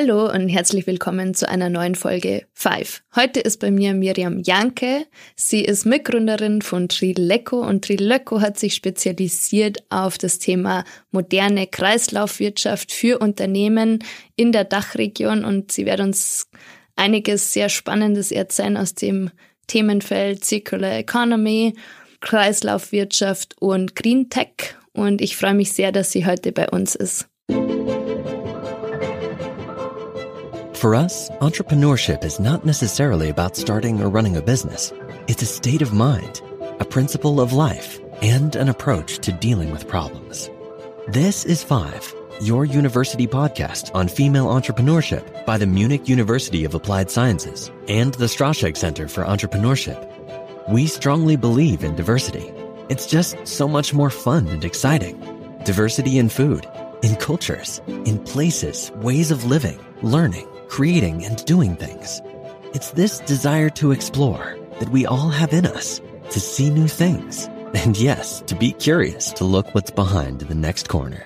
Hallo und herzlich willkommen zu einer neuen Folge 5. Heute ist bei mir Miriam Janke. Sie ist Mitgründerin von Trileco und Trileco hat sich spezialisiert auf das Thema moderne Kreislaufwirtschaft für Unternehmen in der Dachregion und sie wird uns einiges sehr Spannendes erzählen aus dem Themenfeld Circular Economy, Kreislaufwirtschaft und Green Tech und ich freue mich sehr, dass sie heute bei uns ist. For us, entrepreneurship is not necessarily about starting or running a business. It's a state of mind, a principle of life, and an approach to dealing with problems. This is Five, your university podcast on female entrepreneurship by the Munich University of Applied Sciences and the Straschek Center for Entrepreneurship. We strongly believe in diversity. It's just so much more fun and exciting. Diversity in food, in cultures, in places, ways of living, learning creating and doing things. It's this desire to explore that we all have in us to see new things. And yes, to be curious to look what's behind the next corner.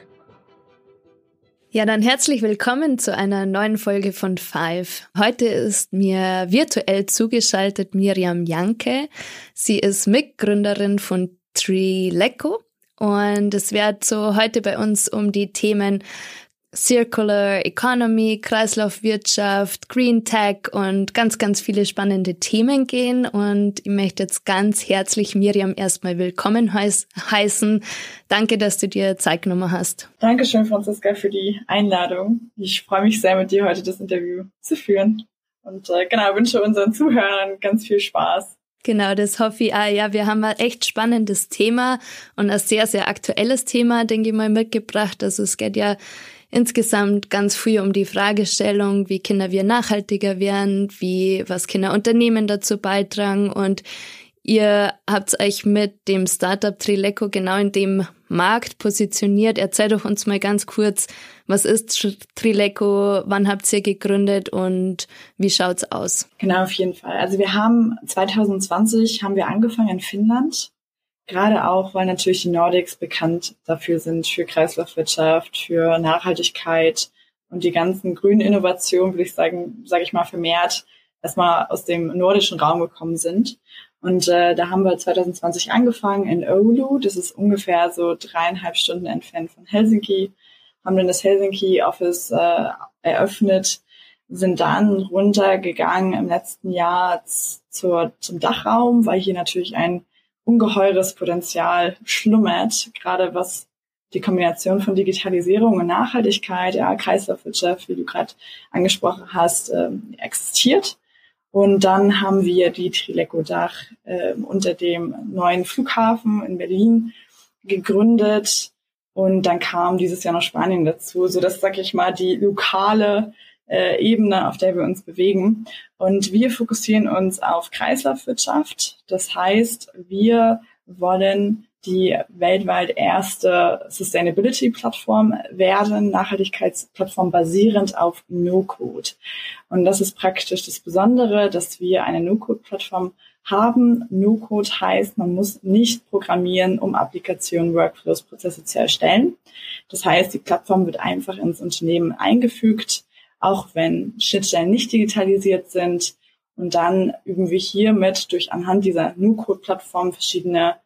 Ja, dann herzlich willkommen zu einer neuen Folge von Five. Heute ist mir virtuell zugeschaltet Miriam Janke. Sie ist Mitgründerin von Trileco und es wird so heute bei uns um die Themen Circular Economy, Kreislaufwirtschaft, Green Tech und ganz, ganz viele spannende Themen gehen. Und ich möchte jetzt ganz herzlich Miriam erstmal willkommen heiß heißen. Danke, dass du dir Zeit genommen hast. Dankeschön, Franziska, für die Einladung. Ich freue mich sehr, mit dir heute das Interview zu führen. Und äh, genau, wünsche unseren Zuhörern ganz viel Spaß. Genau, das hoffe ich auch. Ja, wir haben ein echt spannendes Thema und ein sehr, sehr aktuelles Thema, denke ich mal, mitgebracht. Also es geht ja insgesamt ganz früh um die Fragestellung, wie Kinder wir nachhaltiger werden, wie was Kinderunternehmen dazu beitragen und Ihr habt euch mit dem Startup Trileco genau in dem Markt positioniert. Erzähl doch uns mal ganz kurz, was ist Trileco, wann habt ihr gegründet und wie schaut's aus? Genau, auf jeden Fall. Also wir haben 2020 haben wir angefangen in Finnland Gerade auch, weil natürlich die Nordics bekannt dafür sind, für Kreislaufwirtschaft, für Nachhaltigkeit und die ganzen grünen Innovationen, würde ich sagen, sage ich mal, vermehrt erstmal aus dem nordischen Raum gekommen sind. Und äh, da haben wir 2020 angefangen in Oulu. Das ist ungefähr so dreieinhalb Stunden entfernt von Helsinki. Haben dann das Helsinki Office äh, eröffnet, sind dann runtergegangen im letzten Jahr zur, zum Dachraum, weil hier natürlich ein ungeheures Potenzial schlummert, gerade was die Kombination von Digitalisierung und Nachhaltigkeit, ja, Kreislaufwirtschaft, wie du gerade angesprochen hast, äh, existiert. Und dann haben wir die Trileco-Dach äh, unter dem neuen Flughafen in Berlin gegründet. Und dann kam dieses Jahr noch Spanien dazu, so dass, sag ich mal, die lokale äh, Ebene, auf der wir uns bewegen. Und wir fokussieren uns auf Kreislaufwirtschaft. Das heißt, wir wollen die weltweit erste Sustainability-Plattform werden, Nachhaltigkeitsplattform basierend auf No-Code. Und das ist praktisch das Besondere, dass wir eine No-Code-Plattform haben. No-Code heißt, man muss nicht programmieren, um Applikationen, Workflows, Prozesse zu erstellen. Das heißt, die Plattform wird einfach ins Unternehmen eingefügt auch wenn Schnittstellen nicht digitalisiert sind. Und dann üben wir hiermit durch anhand dieser NuCode-Plattform verschiedene,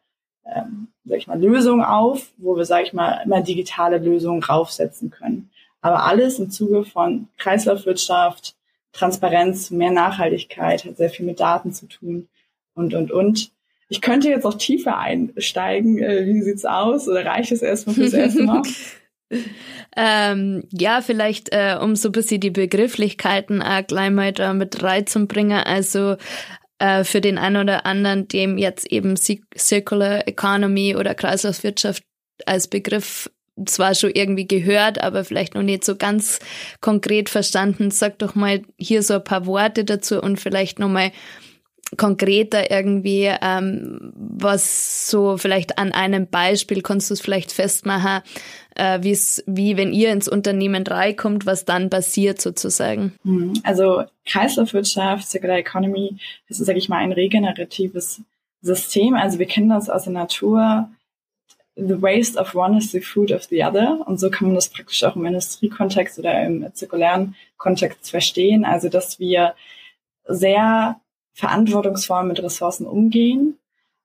ähm, sag ich mal, Lösungen auf, wo wir, sag ich mal, immer digitale Lösungen draufsetzen können. Aber alles im Zuge von Kreislaufwirtschaft, Transparenz, mehr Nachhaltigkeit, hat sehr viel mit Daten zu tun und, und, und. Ich könnte jetzt auch tiefer einsteigen. Äh, wie sieht's aus? Oder reicht es erstmal fürs erste Mal? Ähm, ja, vielleicht, äh, um so ein bisschen die Begrifflichkeiten auch gleich mal da mit reinzubringen. Also äh, für den einen oder anderen, dem jetzt eben Circular Economy oder Kreislaufwirtschaft als Begriff zwar schon irgendwie gehört, aber vielleicht noch nicht so ganz konkret verstanden. Sag doch mal hier so ein paar Worte dazu und vielleicht nochmal konkreter irgendwie, ähm, was so vielleicht an einem Beispiel kannst du es vielleicht festmachen, äh, wie es, wie wenn ihr ins Unternehmen reinkommt, was dann passiert sozusagen? Hm, also Kreislaufwirtschaft, Circular Economy, das ist, sage ich mal, ein regeneratives System. Also wir kennen das aus der Natur. the waste of one is the food of the other. Und so kann man das praktisch auch im Industriekontext oder im zirkulären Kontext verstehen. Also, dass wir sehr verantwortungsvoll mit Ressourcen umgehen,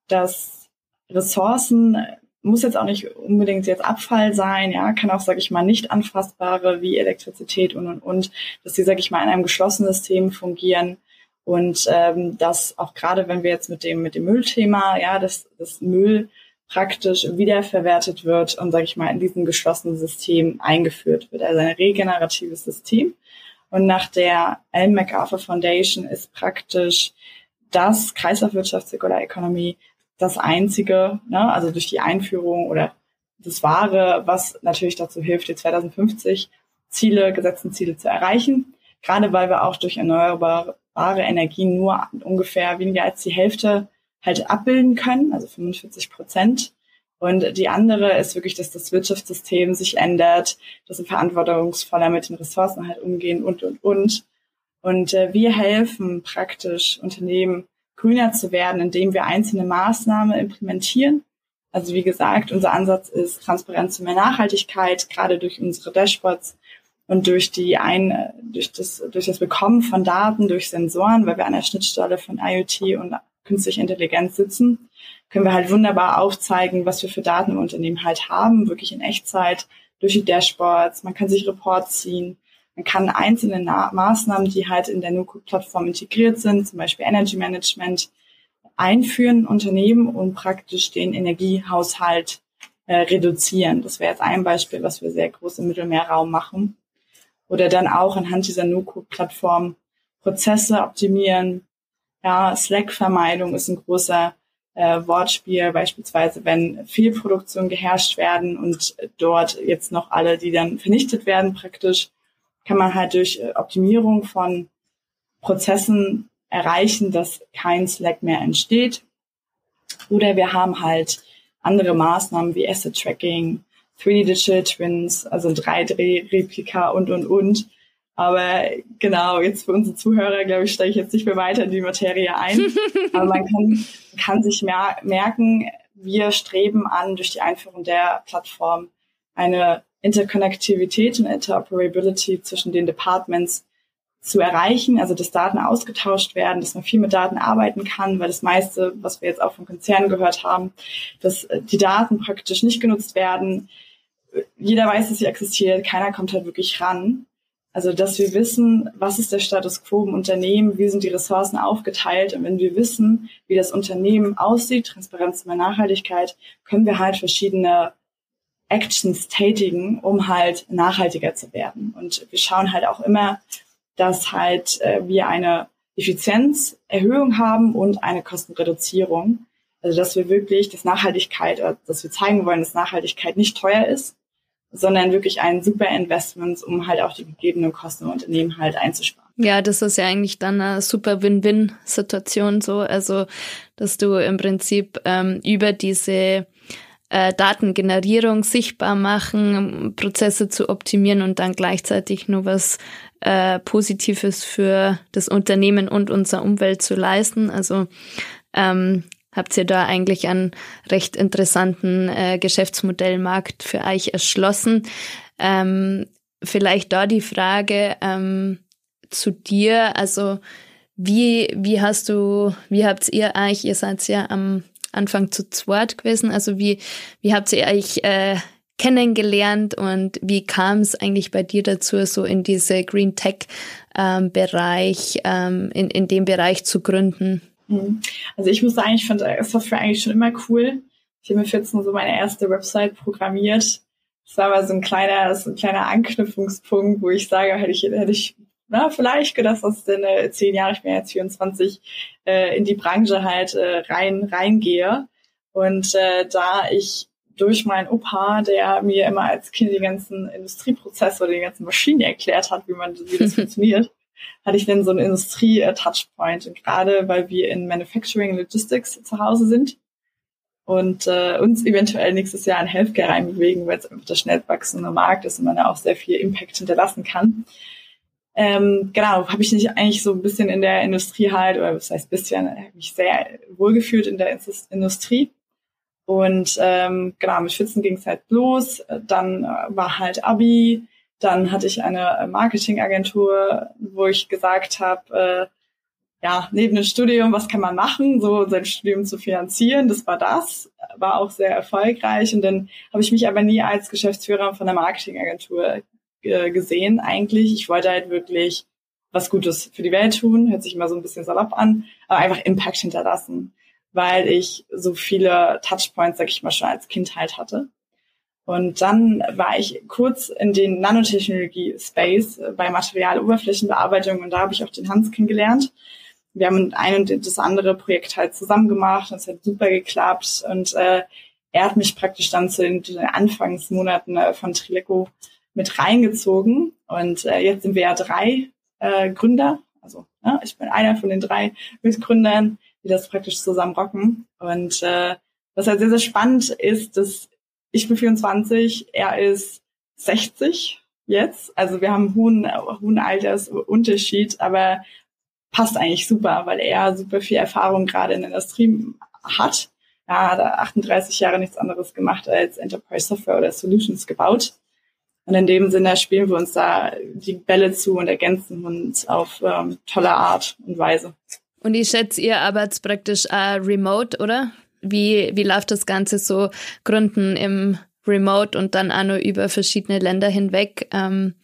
dass Ressourcen muss jetzt auch nicht unbedingt jetzt Abfall sein, ja, kann auch, sage ich mal, nicht anfassbare wie Elektrizität und und und, dass die, sage ich mal, in einem geschlossenen System fungieren. Und ähm, dass auch gerade, wenn wir jetzt mit dem mit dem Müllthema, ja, dass das Müll praktisch wiederverwertet wird und, sage ich mal, in diesem geschlossenen System eingeführt wird, also ein regeneratives System. Und nach der Ellen MacArthur Foundation ist praktisch das Kreislaufwirtschaft Circular Economy das einzige, ne, also durch die Einführung oder das Wahre, was natürlich dazu hilft, die 2050 Ziele, gesetzten Ziele zu erreichen. Gerade weil wir auch durch erneuerbare Energien nur ungefähr weniger als die Hälfte halt abbilden können, also 45 Prozent. Und die andere ist wirklich, dass das Wirtschaftssystem sich ändert, dass wir verantwortungsvoller mit den Ressourcen halt umgehen und, und, und. Und äh, wir helfen praktisch Unternehmen grüner zu werden, indem wir einzelne Maßnahmen implementieren. Also wie gesagt, unser Ansatz ist Transparenz und mehr Nachhaltigkeit, gerade durch unsere Dashboards und durch die ein, durch das, durch das Bekommen von Daten, durch Sensoren, weil wir an der Schnittstelle von IoT und künstlicher Intelligenz sitzen, können wir halt wunderbar aufzeigen, was wir für Daten im Unternehmen halt haben, wirklich in Echtzeit, durch die Dashboards. Man kann sich Reports ziehen. Man kann einzelne Na Maßnahmen, die halt in der Nuku-Plattform integriert sind, zum Beispiel Energy Management, einführen, Unternehmen und praktisch den Energiehaushalt äh, reduzieren. Das wäre jetzt ein Beispiel, was wir sehr groß im Mittelmeerraum machen. Oder dann auch anhand dieser Nuku-Plattform Prozesse optimieren. Ja, Slack-Vermeidung ist ein großer äh, Wortspiel, beispielsweise wenn Fehlproduktion geherrscht werden und dort jetzt noch alle, die dann vernichtet werden praktisch, kann man halt durch äh, Optimierung von Prozessen erreichen, dass kein Slack mehr entsteht. Oder wir haben halt andere Maßnahmen wie Asset Tracking, 3D Digital Twins, also 3D-Replika und, und, und. Aber genau, jetzt für unsere Zuhörer, glaube ich, steige ich jetzt nicht mehr weiter in die Materie ein. Aber man kann, kann sich mer merken, wir streben an, durch die Einführung der Plattform eine Interkonnektivität und Interoperability zwischen den Departments zu erreichen, also dass Daten ausgetauscht werden, dass man viel mit Daten arbeiten kann, weil das meiste, was wir jetzt auch von Konzernen gehört haben, dass äh, die Daten praktisch nicht genutzt werden. Jeder weiß, dass sie existiert, keiner kommt halt wirklich ran. Also, dass wir wissen, was ist der Status quo im Unternehmen, wie sind die Ressourcen aufgeteilt und wenn wir wissen, wie das Unternehmen aussieht, Transparenz und Nachhaltigkeit, können wir halt verschiedene Actions tätigen, um halt nachhaltiger zu werden. Und wir schauen halt auch immer, dass halt äh, wir eine Effizienzerhöhung haben und eine Kostenreduzierung. Also dass wir wirklich, dass Nachhaltigkeit, äh, dass wir zeigen wollen, dass Nachhaltigkeit nicht teuer ist, sondern wirklich ein super Investment, um halt auch die gegebenen Kosten im Unternehmen halt einzusparen. Ja, das ist ja eigentlich dann eine super Win-Win-Situation so. Also, dass du im Prinzip ähm, über diese äh, Datengenerierung sichtbar machen, Prozesse zu optimieren und dann gleichzeitig nur was äh, Positives für das Unternehmen und unsere Umwelt zu leisten. Also ähm, habt ihr da eigentlich einen recht interessanten äh, Geschäftsmodellmarkt für euch erschlossen. Ähm, vielleicht da die Frage ähm, zu dir, also wie, wie hast du, wie habt ihr euch, ihr seid ja am Anfang zu zweit gewesen. Also wie, wie habt ihr euch äh, kennengelernt und wie kam es eigentlich bei dir dazu, so in diese Green Tech ähm, Bereich, ähm, in, in dem Bereich zu gründen? Mhm. Also ich muss sagen, ich fand Software eigentlich schon immer cool. Ich habe mir 14 so meine erste Website programmiert. Das war aber so ein kleiner, ist ein kleiner Anknüpfungspunkt, wo ich sage, hätte ich, hätte ich na, vielleicht gedacht, dass in äh, zehn Jahre, ich bin jetzt 24, äh, in die Branche halt äh, rein reingehe. Und äh, da ich durch meinen Opa, der mir immer als Kind die ganzen Industrieprozesse oder die ganzen Maschinen erklärt hat, wie man wie das funktioniert, hatte ich dann so einen Industrie-Touchpoint. Und gerade weil wir in Manufacturing Logistics zu Hause sind und äh, uns eventuell nächstes Jahr in Healthcare reinbewegen, weil es einfach der schnell wachsende Markt ist und man da auch sehr viel Impact hinterlassen kann, ähm, genau, habe ich nicht eigentlich so ein bisschen in der Industrie halt, oder was heißt bisschen, habe mich sehr wohlgefühlt in der Industrie. Und ähm, genau, mit 14 ging es halt los. Dann äh, war halt Abi. Dann hatte ich eine Marketingagentur, wo ich gesagt habe, äh, ja, neben dem Studium, was kann man machen, so sein Studium zu finanzieren. Das war das, war auch sehr erfolgreich. Und dann habe ich mich aber nie als Geschäftsführer von einer Marketingagentur äh, gesehen eigentlich. Ich wollte halt wirklich was Gutes für die Welt tun, hört sich immer so ein bisschen salopp an, aber einfach Impact hinterlassen, weil ich so viele Touchpoints, sag ich mal, schon als Kind halt hatte. Und dann war ich kurz in den Nanotechnologie-Space bei Materialoberflächenbearbeitung und da habe ich auch den Hans kennengelernt. Wir haben ein und das andere Projekt halt zusammen gemacht und es hat super geklappt und äh, er hat mich praktisch dann zu den, den Anfangsmonaten äh, von Trileco mit reingezogen und äh, jetzt sind wir ja drei äh, Gründer, also ja, ich bin einer von den drei Mitgründern, die das praktisch zusammen rocken. Und äh, was halt sehr, sehr spannend ist, dass ich bin 24, er ist 60 jetzt. Also wir haben hohen, hohen Altersunterschied, aber passt eigentlich super, weil er super viel Erfahrung gerade in der Industrie hat. Er hat 38 Jahre nichts anderes gemacht als Enterprise Software oder Solutions gebaut. Und in dem Sinne spielen wir uns da die Bälle zu und ergänzen uns auf ähm, tolle Art und Weise. Und ich schätze, ihr arbeitet praktisch äh, remote, oder? Wie, wie läuft das Ganze so? Gründen im Remote und dann auch nur über verschiedene Länder hinweg. Ähm,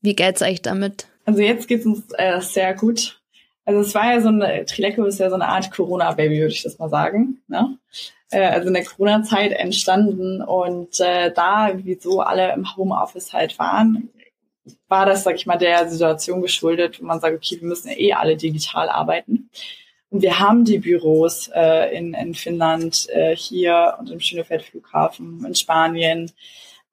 wie geht's euch damit? Also jetzt geht's uns äh, sehr gut. Also es war ja so eine, Trileco ist ja so eine Art Corona-Baby, würde ich das mal sagen. Ne? Äh, also in der Corona-Zeit entstanden und äh, da, wie so alle im Homeoffice halt waren, war das, sag ich mal, der Situation geschuldet, wo man sagt, okay, wir müssen ja eh alle digital arbeiten. Und wir haben die Büros äh, in, in Finnland, äh, hier und im Schönefeld Flughafen, in Spanien,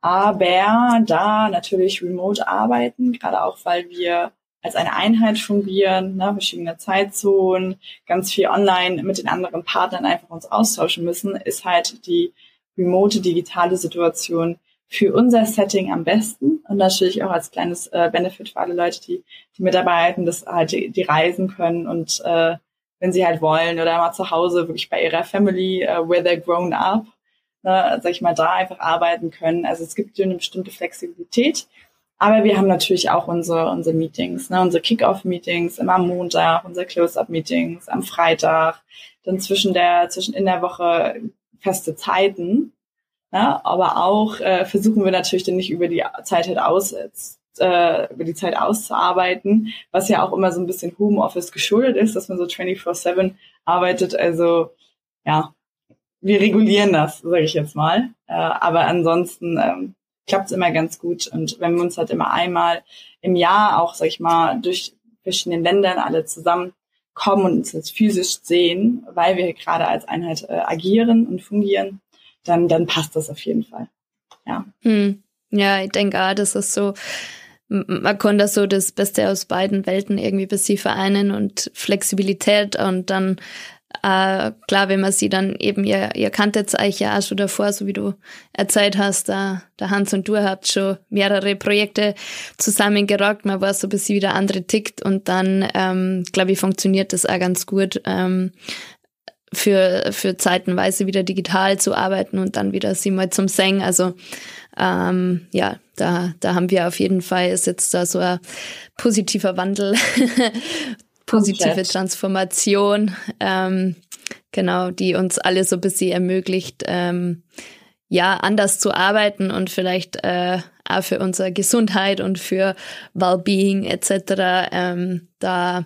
aber da natürlich remote arbeiten, gerade auch, weil wir als eine Einheit fungieren, ne, verschiedene Zeitzonen, ganz viel online mit den anderen Partnern einfach uns austauschen müssen, ist halt die remote digitale Situation für unser Setting am besten und natürlich auch als kleines äh, Benefit für alle Leute, die, die mitarbeiten, dass halt die, die reisen können und äh, wenn sie halt wollen oder mal zu Hause wirklich bei ihrer Family, uh, where they're grown up, ne, sag ich mal, da einfach arbeiten können. Also es gibt eine bestimmte Flexibilität. Aber wir haben natürlich auch unsere, unsere Meetings, ne, unsere Kick-Off-Meetings immer am Montag, unsere Close-Up-Meetings am Freitag, dann zwischen der, zwischen in der Woche feste Zeiten. Ne, aber auch äh, versuchen wir natürlich dann nicht über die Zeit halt aus, äh, über die Zeit auszuarbeiten, was ja auch immer so ein bisschen Homeoffice geschuldet ist, dass man so 24-7 arbeitet. Also ja, wir regulieren das, sage ich jetzt mal. Äh, aber ansonsten ähm, klappt es immer ganz gut. Und wenn wir uns halt immer einmal im Jahr auch, sag ich mal, durch verschiedene Ländern alle zusammen kommen und uns jetzt physisch sehen, weil wir gerade als Einheit äh, agieren und fungieren, dann, dann passt das auf jeden Fall. Ja. Hm. Ja, ich denke auch, das ist so, man das so das Beste aus beiden Welten irgendwie bis sie vereinen und Flexibilität und dann äh, klar, wenn man sie dann eben, ihr, ihr kanntet euch ja auch schon davor, so wie du erzählt hast, da, der Hans und du habt schon mehrere Projekte zusammengerockt, man weiß so ein bisschen, wie der andere tickt und dann, ähm, glaube ich, funktioniert das auch ganz gut, ähm, für, für zeitenweise wieder digital zu arbeiten und dann wieder sie mal zum Singen. Also ähm, ja, da, da haben wir auf jeden Fall, ist jetzt da so ein positiver Wandel positive. Transformation, ähm, genau, die uns alle so ein bisschen ermöglicht, ähm, ja, anders zu arbeiten und vielleicht äh, auch für unsere Gesundheit und für Wellbeing etc. Ähm, da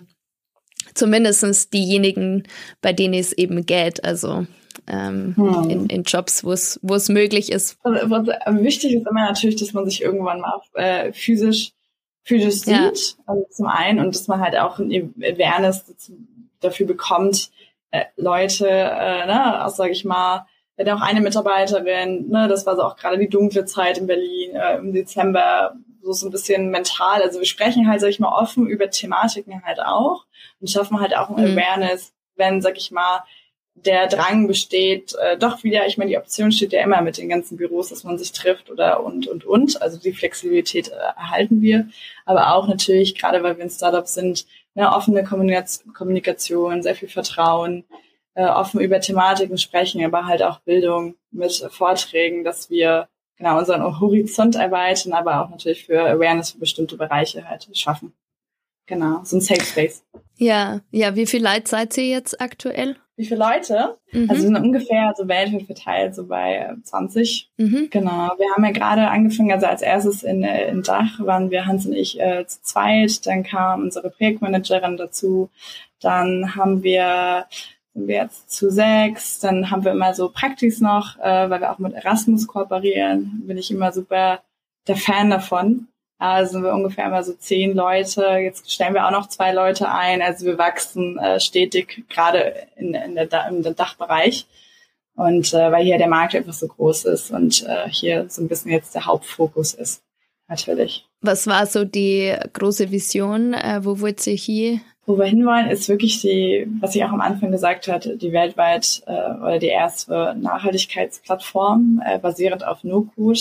zumindestens diejenigen, bei denen es eben geht, also ähm, hm. in, in Jobs, wo es wo es möglich ist. Also, was wichtig ist immer natürlich, dass man sich irgendwann mal äh, physisch für das ja. sieht, also zum einen, und dass man halt auch ein Awareness dafür bekommt, äh, Leute, äh, ne, auch sage ich mal, wir hatten auch eine Mitarbeiterin, ne, das war so auch gerade die dunkle Zeit in Berlin äh, im Dezember, so, so ein bisschen mental. Also wir sprechen halt, sag ich mal, offen über Thematiken halt auch und schaffen halt auch ein mhm. Awareness, wenn, sag ich mal, der Drang besteht, äh, doch wieder, ich meine, die Option steht ja immer mit den ganzen Büros, dass man sich trifft oder und, und, und. Also die Flexibilität äh, erhalten wir. Aber auch natürlich, gerade weil wir ein Startup sind, eine offene Kommunikation, sehr viel Vertrauen. äh, offen über Thematiken sprechen, aber halt auch Bildung mit Vorträgen, dass wir genau unseren Horizont erweitern, aber auch natürlich für Awareness für bestimmte Bereiche halt schaffen. Genau, so ein Safe Space. Ja, ja, wie viele Leute seid ihr jetzt aktuell? Wie viele Leute? Mhm. Also sind ungefähr so weltweit verteilt, so bei 20. Mhm. Genau. Wir haben ja gerade angefangen, also als erstes in, äh, in Dach waren wir, Hans und ich, äh, zu zweit. Dann kam unsere Projektmanagerin dazu. Dann haben wir sind wir jetzt zu sechs. Dann haben wir immer so Praktis noch, äh, weil wir auch mit Erasmus kooperieren. Bin ich immer super der Fan davon. Also sind wir ungefähr immer so zehn Leute. Jetzt stellen wir auch noch zwei Leute ein. Also wir wachsen äh, stetig, gerade in, in der, im Dachbereich. Und äh, weil hier der Markt einfach so groß ist und äh, hier so ein bisschen jetzt der Hauptfokus ist, natürlich. Was war so die große Vision? Äh, wo wollt ihr hier wo wir hinwollen, ist wirklich die, was ich auch am Anfang gesagt hatte, die weltweit äh, oder die erste Nachhaltigkeitsplattform äh, basierend auf No-Code,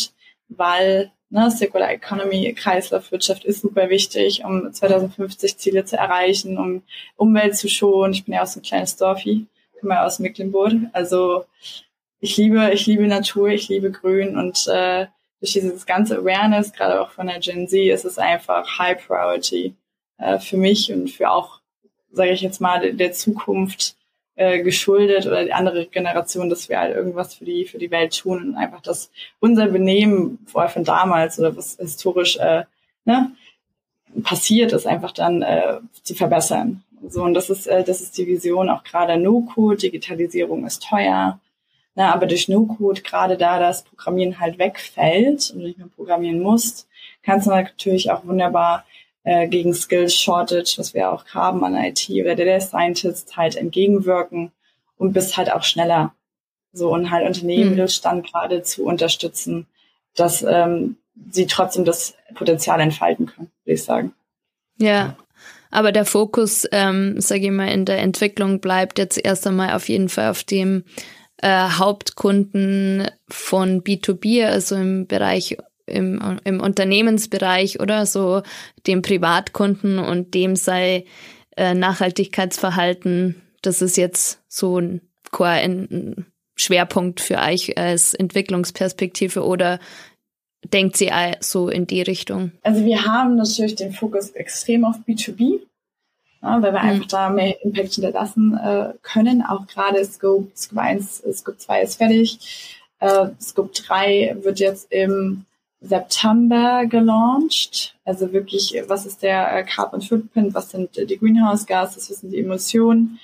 weil ne, Circular Economy, Kreislaufwirtschaft ist super wichtig, um 2050 Ziele zu erreichen, um Umwelt zu schonen. Ich bin ja auch so ein kleines Dorfi, komme ja aus Mecklenburg. Also ich liebe, ich liebe Natur, ich liebe Grün und äh, durch dieses ganze Awareness, gerade auch von der Gen Z, ist es einfach High Priority äh, für mich und für auch, sage ich jetzt mal, der Zukunft äh, geschuldet oder die andere Generation, dass wir halt irgendwas für die für die Welt tun und einfach, dass unser Benehmen vorher von damals oder was historisch äh, ne, passiert ist, einfach dann äh, zu verbessern. So und das ist äh, das ist die Vision auch gerade No-Code. Digitalisierung ist teuer. Na, aber durch No-Code, gerade da das Programmieren halt wegfällt und du nicht mehr programmieren musst, kannst du natürlich auch wunderbar äh, gegen Skills Shortage, was wir auch haben an IT oder Data Scientist halt entgegenwirken und bist halt auch schneller. So und halt Unternehmen, mhm. Mittelstand gerade zu unterstützen, dass ähm, sie trotzdem das Potenzial entfalten können, würde ich sagen. Ja, aber der Fokus, ähm, sage ich mal, in der Entwicklung bleibt jetzt erst einmal auf jeden Fall auf dem äh, Hauptkunden von B2B, also im Bereich im, im Unternehmensbereich oder so dem Privatkunden und dem sei äh, Nachhaltigkeitsverhalten, das ist jetzt so ein, ein Schwerpunkt für euch als Entwicklungsperspektive oder denkt sie so in die Richtung? Also wir haben natürlich den Fokus extrem auf B2B, ja, weil wir mhm. einfach da mehr Impact hinterlassen äh, können. Auch gerade Scope, Scope 1, Scope 2 ist fertig. Äh, Scope 3 wird jetzt im September gelauncht. Also wirklich, was ist der äh, Carbon Footprint, was sind die Greenhouse Gases, was sind die Emissionen.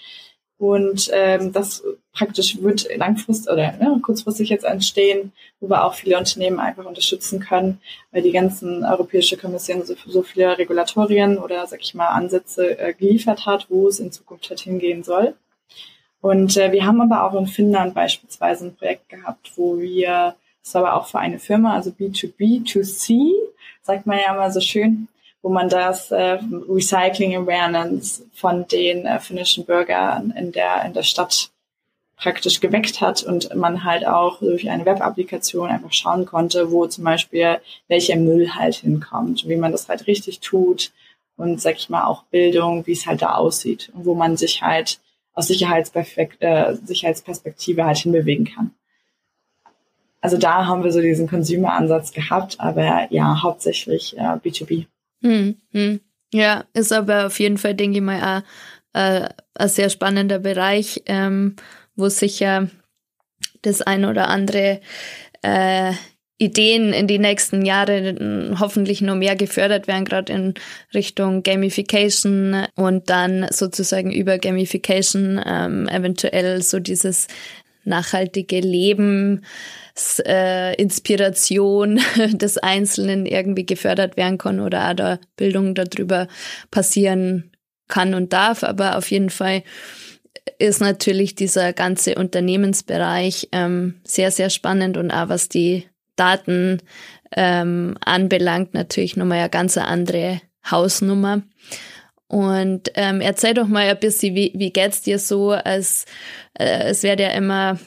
Und ähm, das praktisch wird langfristig oder ne, kurzfristig jetzt entstehen, wo wir auch viele Unternehmen einfach unterstützen können, weil die ganzen Europäische Kommission so, so viele Regulatorien oder sag ich mal Ansätze äh, geliefert hat, wo es in Zukunft halt hingehen soll. Und äh, wir haben aber auch in Finnland beispielsweise ein Projekt gehabt, wo wir war aber auch für eine Firma, also B2B2C, sagt man ja immer so schön, wo man das äh, Recycling Awareness von den äh, finnischen Bürgern in der, in der Stadt praktisch geweckt hat und man halt auch durch eine Web-Applikation einfach schauen konnte, wo zum Beispiel welcher Müll halt hinkommt, wie man das halt richtig tut und sag ich mal auch Bildung, wie es halt da aussieht und wo man sich halt aus äh, Sicherheitsperspektive halt hinbewegen kann also da haben wir so diesen Consumer-Ansatz gehabt, aber ja, hauptsächlich äh, B2B. Hm, hm. Ja, ist aber auf jeden Fall, denke ich mal, äh, ein sehr spannender Bereich, ähm, wo sicher das ein oder andere äh, Ideen in die nächsten Jahre hoffentlich noch mehr gefördert werden, gerade in Richtung Gamification und dann sozusagen über Gamification ähm, eventuell so dieses nachhaltige Leben äh, Inspiration des Einzelnen irgendwie gefördert werden kann oder auch da Bildung darüber passieren kann und darf. Aber auf jeden Fall ist natürlich dieser ganze Unternehmensbereich ähm, sehr, sehr spannend und auch was die Daten ähm, anbelangt, natürlich nochmal eine ganz andere Hausnummer. Und ähm, erzähl doch mal ein bisschen, wie, wie geht's dir so, als äh, es wird ja immer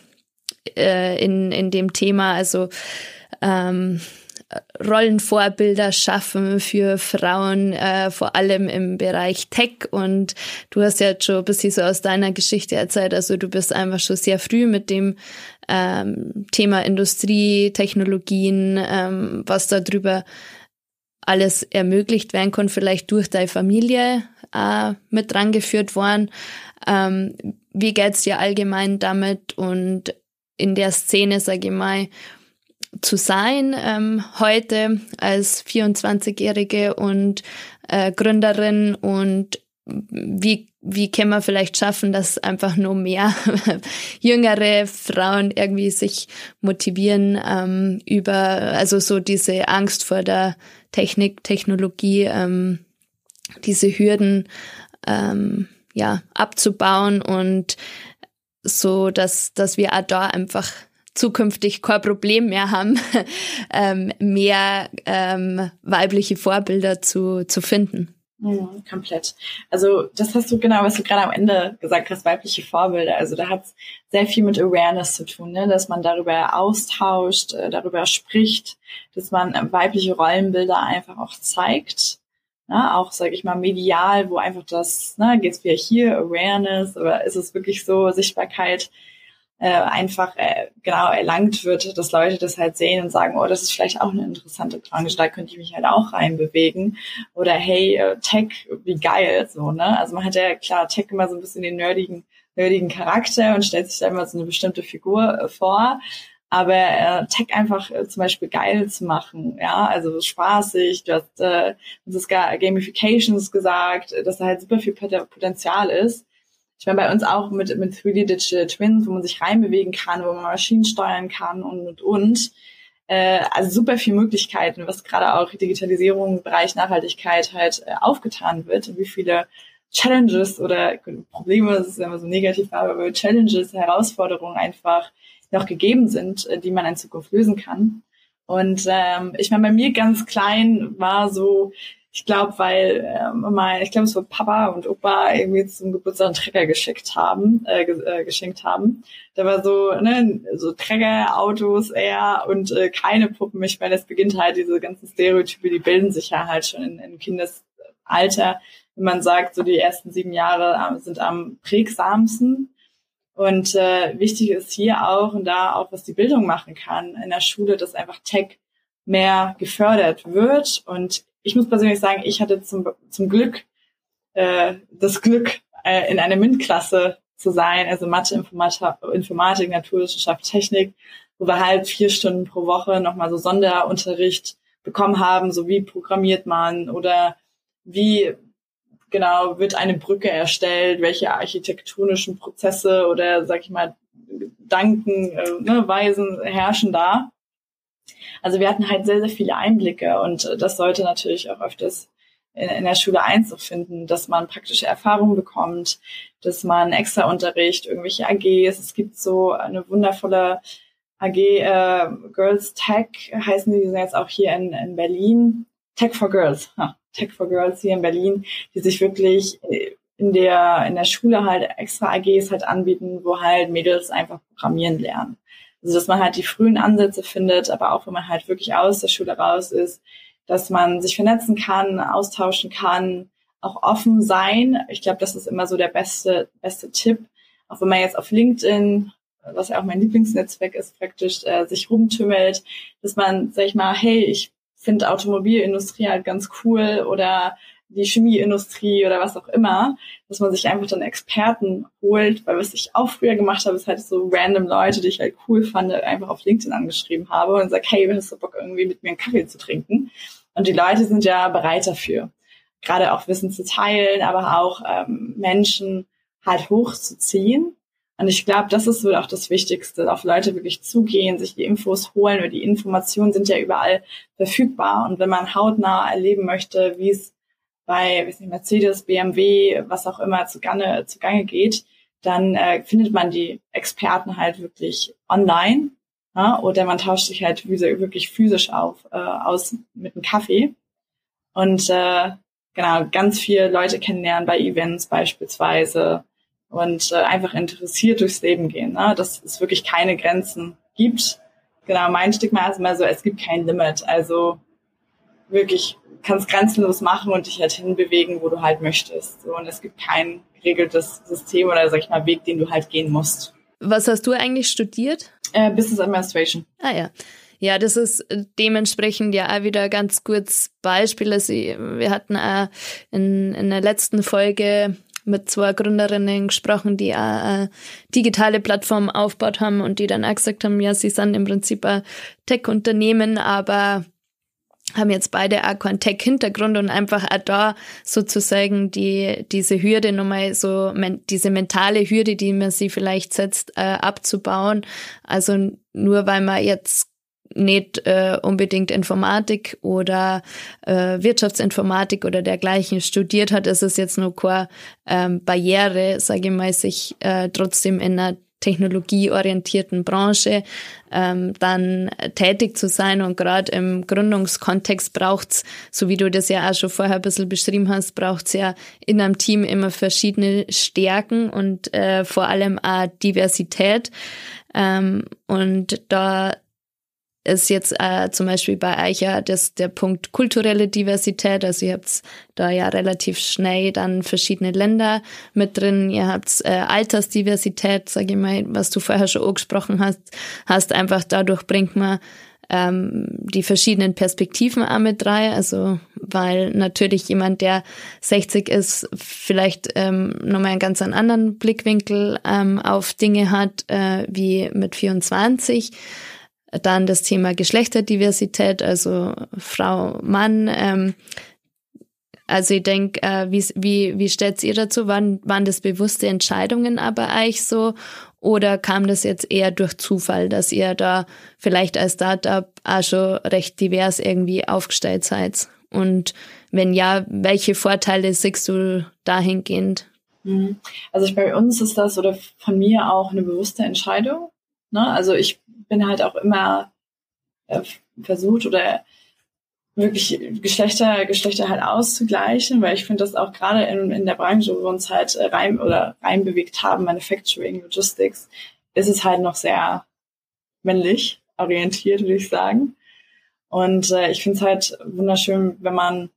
äh, in, in dem Thema, also ähm, Rollenvorbilder schaffen für Frauen, äh, vor allem im Bereich Tech. Und du hast ja jetzt schon ein bisschen so aus deiner Geschichte erzählt, also du bist einfach schon sehr früh mit dem ähm, Thema Industrie, Technologien, ähm, was da drüber alles ermöglicht werden kann, vielleicht durch deine Familie äh, mit dran geführt worden. Ähm, wie geht's dir allgemein damit und in der Szene, sage ich mal, zu sein ähm, heute als 24-Jährige und äh, Gründerin und wie, wie kann man vielleicht schaffen, dass einfach nur mehr jüngere Frauen irgendwie sich motivieren ähm, über, also so diese Angst vor der Technik, Technologie, ähm, diese Hürden ähm, ja abzubauen und so, dass, dass wir auch da einfach zukünftig kein Problem mehr haben, ähm, mehr ähm, weibliche Vorbilder zu, zu finden. Mhm, komplett. Also das hast du genau, was du gerade am Ende gesagt hast, weibliche Vorbilder. Also da hat es sehr viel mit Awareness zu tun, ne? dass man darüber austauscht, äh, darüber spricht, dass man weibliche Rollenbilder einfach auch zeigt. Ne? Auch, sage ich mal, medial, wo einfach das, ne, geht's wieder hier, Awareness, oder ist es wirklich so, Sichtbarkeit äh, einfach äh, genau erlangt wird, dass Leute das halt sehen und sagen, oh, das ist vielleicht auch eine interessante Branche, da könnte ich mich halt auch reinbewegen. Oder hey, äh, Tech, wie geil, so, ne? Also man hat ja klar Tech immer so ein bisschen den nerdigen, nerdigen Charakter und stellt sich da immer so eine bestimmte Figur äh, vor. Aber äh, Tech einfach äh, zum Beispiel geil zu machen, ja, also spaßig, du hast äh, das ist Gamifications gesagt, dass da halt super viel Potenzial ist. Ich meine, bei uns auch mit, mit 3D Digital Twins, wo man sich reinbewegen kann, wo man Maschinen steuern kann und, und, und. Äh, also super viele Möglichkeiten, was gerade auch Digitalisierung im Bereich Nachhaltigkeit halt äh, aufgetan wird und wie viele Challenges oder Probleme, das ist immer so negativ, aber Challenges, Herausforderungen einfach noch gegeben sind, äh, die man in Zukunft lösen kann. Und ähm, ich meine, bei mir ganz klein war so ich glaube, weil äh, mal, ich glaube, es war Papa und Opa irgendwie zum Geburtstag einen Trecker geschickt haben, äh, äh, geschenkt haben. Da war so, ne, so Trecker, Autos eher und äh, keine Puppen. Ich meine, es beginnt halt diese ganzen Stereotype, die bilden sich ja halt schon in, in Kindesalter. Wenn man sagt, so die ersten sieben Jahre sind am prägsamsten. Und äh, wichtig ist hier auch und da auch, was die Bildung machen kann in der Schule, dass einfach Tech mehr gefördert wird. Und ich muss persönlich sagen, ich hatte zum, zum Glück äh, das Glück, äh, in einer MINT-Klasse zu sein, also Mathe, Informatik, Informatik, Naturwissenschaft, Technik, wo wir halt vier Stunden pro Woche nochmal so Sonderunterricht bekommen haben, so wie programmiert man oder wie genau wird eine Brücke erstellt, welche architektonischen Prozesse oder sag ich mal Gedanken, äh, ne, Weisen herrschen da. Also wir hatten halt sehr, sehr viele Einblicke und äh, das sollte natürlich auch öfters in, in der Schule Einzug finden, dass man praktische Erfahrungen bekommt, dass man extra Unterricht, irgendwelche AGs. Es gibt so eine wundervolle AG äh, Girls Tech, heißen die, die sind jetzt auch hier in, in Berlin. Tech for Girls, ha, Tech for Girls hier in Berlin, die sich wirklich äh, in der, in der Schule halt extra AGs halt anbieten, wo halt Mädels einfach programmieren lernen. Also dass man halt die frühen Ansätze findet, aber auch wenn man halt wirklich aus der Schule raus ist, dass man sich vernetzen kann, austauschen kann, auch offen sein. Ich glaube, das ist immer so der beste, beste Tipp. Auch wenn man jetzt auf LinkedIn, was ja auch mein Lieblingsnetzwerk ist, praktisch äh, sich rumtümmelt, dass man, sag ich mal, hey, ich finde Automobilindustrie halt ganz cool oder die Chemieindustrie oder was auch immer, dass man sich einfach dann Experten holt, weil was ich auch früher gemacht habe, ist halt so random Leute, die ich halt cool fand, einfach auf LinkedIn angeschrieben habe und sag, hey, hast du Bock irgendwie mit mir einen Kaffee zu trinken? Und die Leute sind ja bereit dafür, gerade auch Wissen zu teilen, aber auch ähm, Menschen halt hochzuziehen. Und ich glaube, das ist wohl auch das Wichtigste, auf Leute wirklich zugehen, sich die Infos holen, weil die Informationen sind ja überall verfügbar. Und wenn man hautnah erleben möchte, wie es bei weiß nicht, Mercedes, BMW, was auch immer zugange, zugange geht, dann äh, findet man die Experten halt wirklich online ja, oder man tauscht sich halt wirklich physisch auf, äh, aus mit einem Kaffee und äh, genau ganz viele Leute kennenlernen bei Events beispielsweise und äh, einfach interessiert durchs Leben gehen, ne? dass es wirklich keine Grenzen gibt genau, mein Stigma ist immer so, es gibt kein Limit. Also wirklich kannst grenzenlos machen und dich halt hinbewegen, wo du halt möchtest. So, und es gibt kein geregeltes System oder sag ich mal Weg, den du halt gehen musst. Was hast du eigentlich studiert? Äh, Business Administration. Ah ja. Ja, das ist dementsprechend ja auch wieder ganz kurz Beispiel. Also wir hatten auch in, in der letzten Folge mit zwei Gründerinnen gesprochen, die eine digitale Plattform aufgebaut haben und die dann auch gesagt haben, ja, sie sind im Prinzip ein Tech-Unternehmen, aber haben jetzt beide auch keinen Tech-Hintergrund und einfach auch da sozusagen die, diese Hürde nochmal so, diese mentale Hürde, die man sie vielleicht setzt, äh, abzubauen. Also nur weil man jetzt nicht äh, unbedingt Informatik oder äh, Wirtschaftsinformatik oder dergleichen studiert hat, ist es jetzt nur keine ähm, Barriere, sage ich mal, sich äh, trotzdem in einer technologieorientierten Branche ähm, dann tätig zu sein. Und gerade im Gründungskontext braucht's, so wie du das ja auch schon vorher ein bisschen beschrieben hast, braucht's ja in einem Team immer verschiedene Stärken und äh, vor allem auch Diversität. Ähm, und da ist jetzt äh, zum Beispiel bei euch ja das, der Punkt kulturelle Diversität. Also ihr habt da ja relativ schnell dann verschiedene Länder mit drin. Ihr habt äh, Altersdiversität, sage ich mal, was du vorher schon angesprochen hast, hast einfach dadurch bringt man ähm, die verschiedenen Perspektiven auch mit rein. Also weil natürlich jemand, der 60 ist, vielleicht ähm, nochmal einen ganz anderen Blickwinkel ähm, auf Dinge hat äh, wie mit 24. Dann das Thema Geschlechterdiversität, also Frau, Mann. Ähm, also ich denke, äh, wie, wie, wie stellt ihr dazu? Waren, waren das bewusste Entscheidungen aber eigentlich so? Oder kam das jetzt eher durch Zufall, dass ihr da vielleicht als Startup auch schon recht divers irgendwie aufgestellt seid? Und wenn ja, welche Vorteile siehst du dahingehend? Mhm. Also bei uns ist das oder von mir auch eine bewusste Entscheidung. Ne? Also ich bin halt auch immer äh, versucht oder wirklich Geschlechter, Geschlechter halt auszugleichen, weil ich finde das auch gerade in, in der Branche, wo wir uns halt äh, rein oder reinbewegt haben, Manufacturing, Logistics, ist es halt noch sehr männlich orientiert, würde ich sagen. Und äh, ich finde es halt wunderschön, wenn man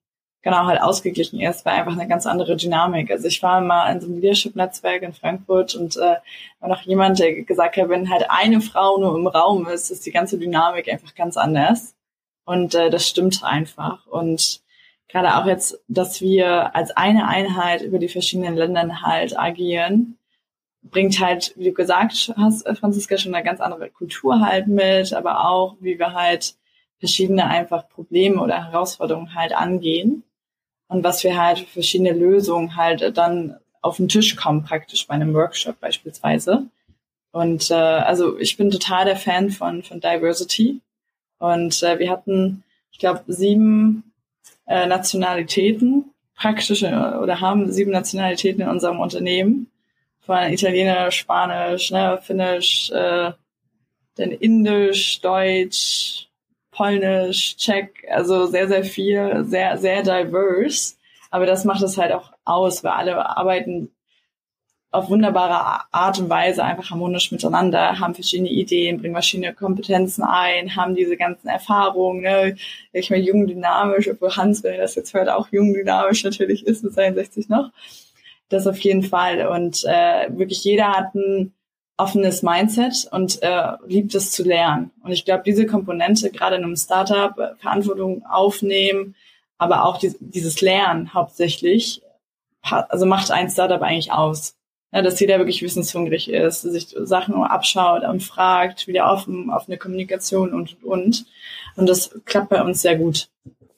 genau halt ausgeglichen ist, war einfach eine ganz andere Dynamik. Also ich war mal in so einem Leadership-Netzwerk in Frankfurt und äh, war noch jemand, der gesagt hat, wenn halt eine Frau nur im Raum ist, ist die ganze Dynamik einfach ganz anders. Und äh, das stimmt einfach. Und gerade auch jetzt, dass wir als eine Einheit über die verschiedenen Länder halt agieren, bringt halt, wie du gesagt hast, Franziska, schon eine ganz andere Kultur halt mit, aber auch, wie wir halt verschiedene einfach Probleme oder Herausforderungen halt angehen und was wir halt verschiedene Lösungen halt dann auf den Tisch kommen, praktisch bei einem Workshop beispielsweise. Und äh, also ich bin total der Fan von, von Diversity. Und äh, wir hatten, ich glaube, sieben äh, Nationalitäten praktisch äh, oder haben sieben Nationalitäten in unserem Unternehmen. Von Italienisch, Spanisch, ne, Finnisch, äh, dann Indisch, Deutsch, Polnisch, Czech, also sehr, sehr viel, sehr, sehr diverse. Aber das macht es halt auch aus, weil alle arbeiten auf wunderbare Art und Weise einfach harmonisch miteinander, haben verschiedene Ideen, bringen verschiedene Kompetenzen ein, haben diese ganzen Erfahrungen, ne? ich meine, jung dynamisch, obwohl Hans, wenn er das jetzt hört, auch jung dynamisch natürlich ist mit 62 noch. Das auf jeden Fall. Und äh, wirklich jeder hat ein offenes Mindset und äh, liebt es zu lernen. Und ich glaube, diese Komponente, gerade in einem Startup, äh, Verantwortung aufnehmen, aber auch die, dieses Lernen hauptsächlich, also macht ein Startup eigentlich aus. Ja, dass jeder wirklich wissenshungrig ist, sich Sachen abschaut und fragt, wieder offen, offene Kommunikation und, und, und. Und das klappt bei uns sehr gut.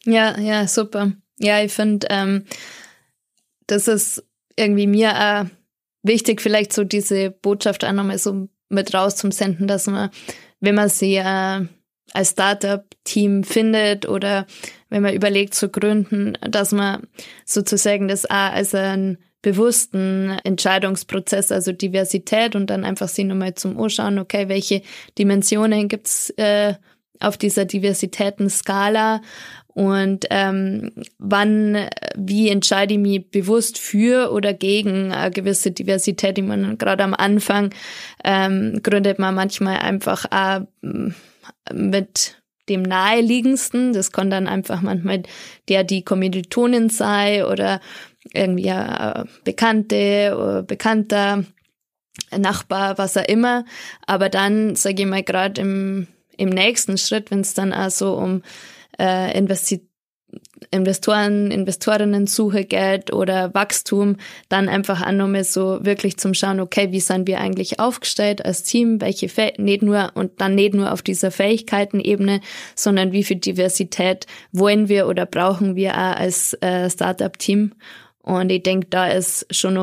Ja, ja, super. Ja, ich finde, ähm, das ist irgendwie mir äh, wichtig, vielleicht so diese Botschaft auch nochmal so mit raus zum Senden, dass man, wenn man sie äh, als Startup-Team findet oder wenn man überlegt zu gründen, dass man sozusagen das auch als einen bewussten Entscheidungsprozess, also Diversität und dann einfach sie nochmal zum Anschauen, okay, welche Dimensionen gibt's äh, auf dieser Diversitäten-Skala und ähm, wann, wie entscheide ich mich bewusst für oder gegen eine gewisse Diversität? Ich meine, gerade am Anfang ähm, gründet man manchmal einfach auch, mit dem naheliegendsten. Das kann dann einfach manchmal der, die Kommilitonin sei oder irgendwie eine Bekannte oder Bekannter, Nachbar, was auch immer. Aber dann, sage ich mal, gerade im, im nächsten Schritt, wenn es dann so um äh, Investitionen Investoren, Investorinnen-Suche geht oder Wachstum, dann einfach auch nochmal so wirklich zum Schauen, okay, wie sind wir eigentlich aufgestellt als Team, welche, Fäh nicht nur, und dann nicht nur auf dieser Fähigkeitenebene, sondern wie viel Diversität wollen wir oder brauchen wir auch als äh, Startup-Team. Und ich denke, da ist schon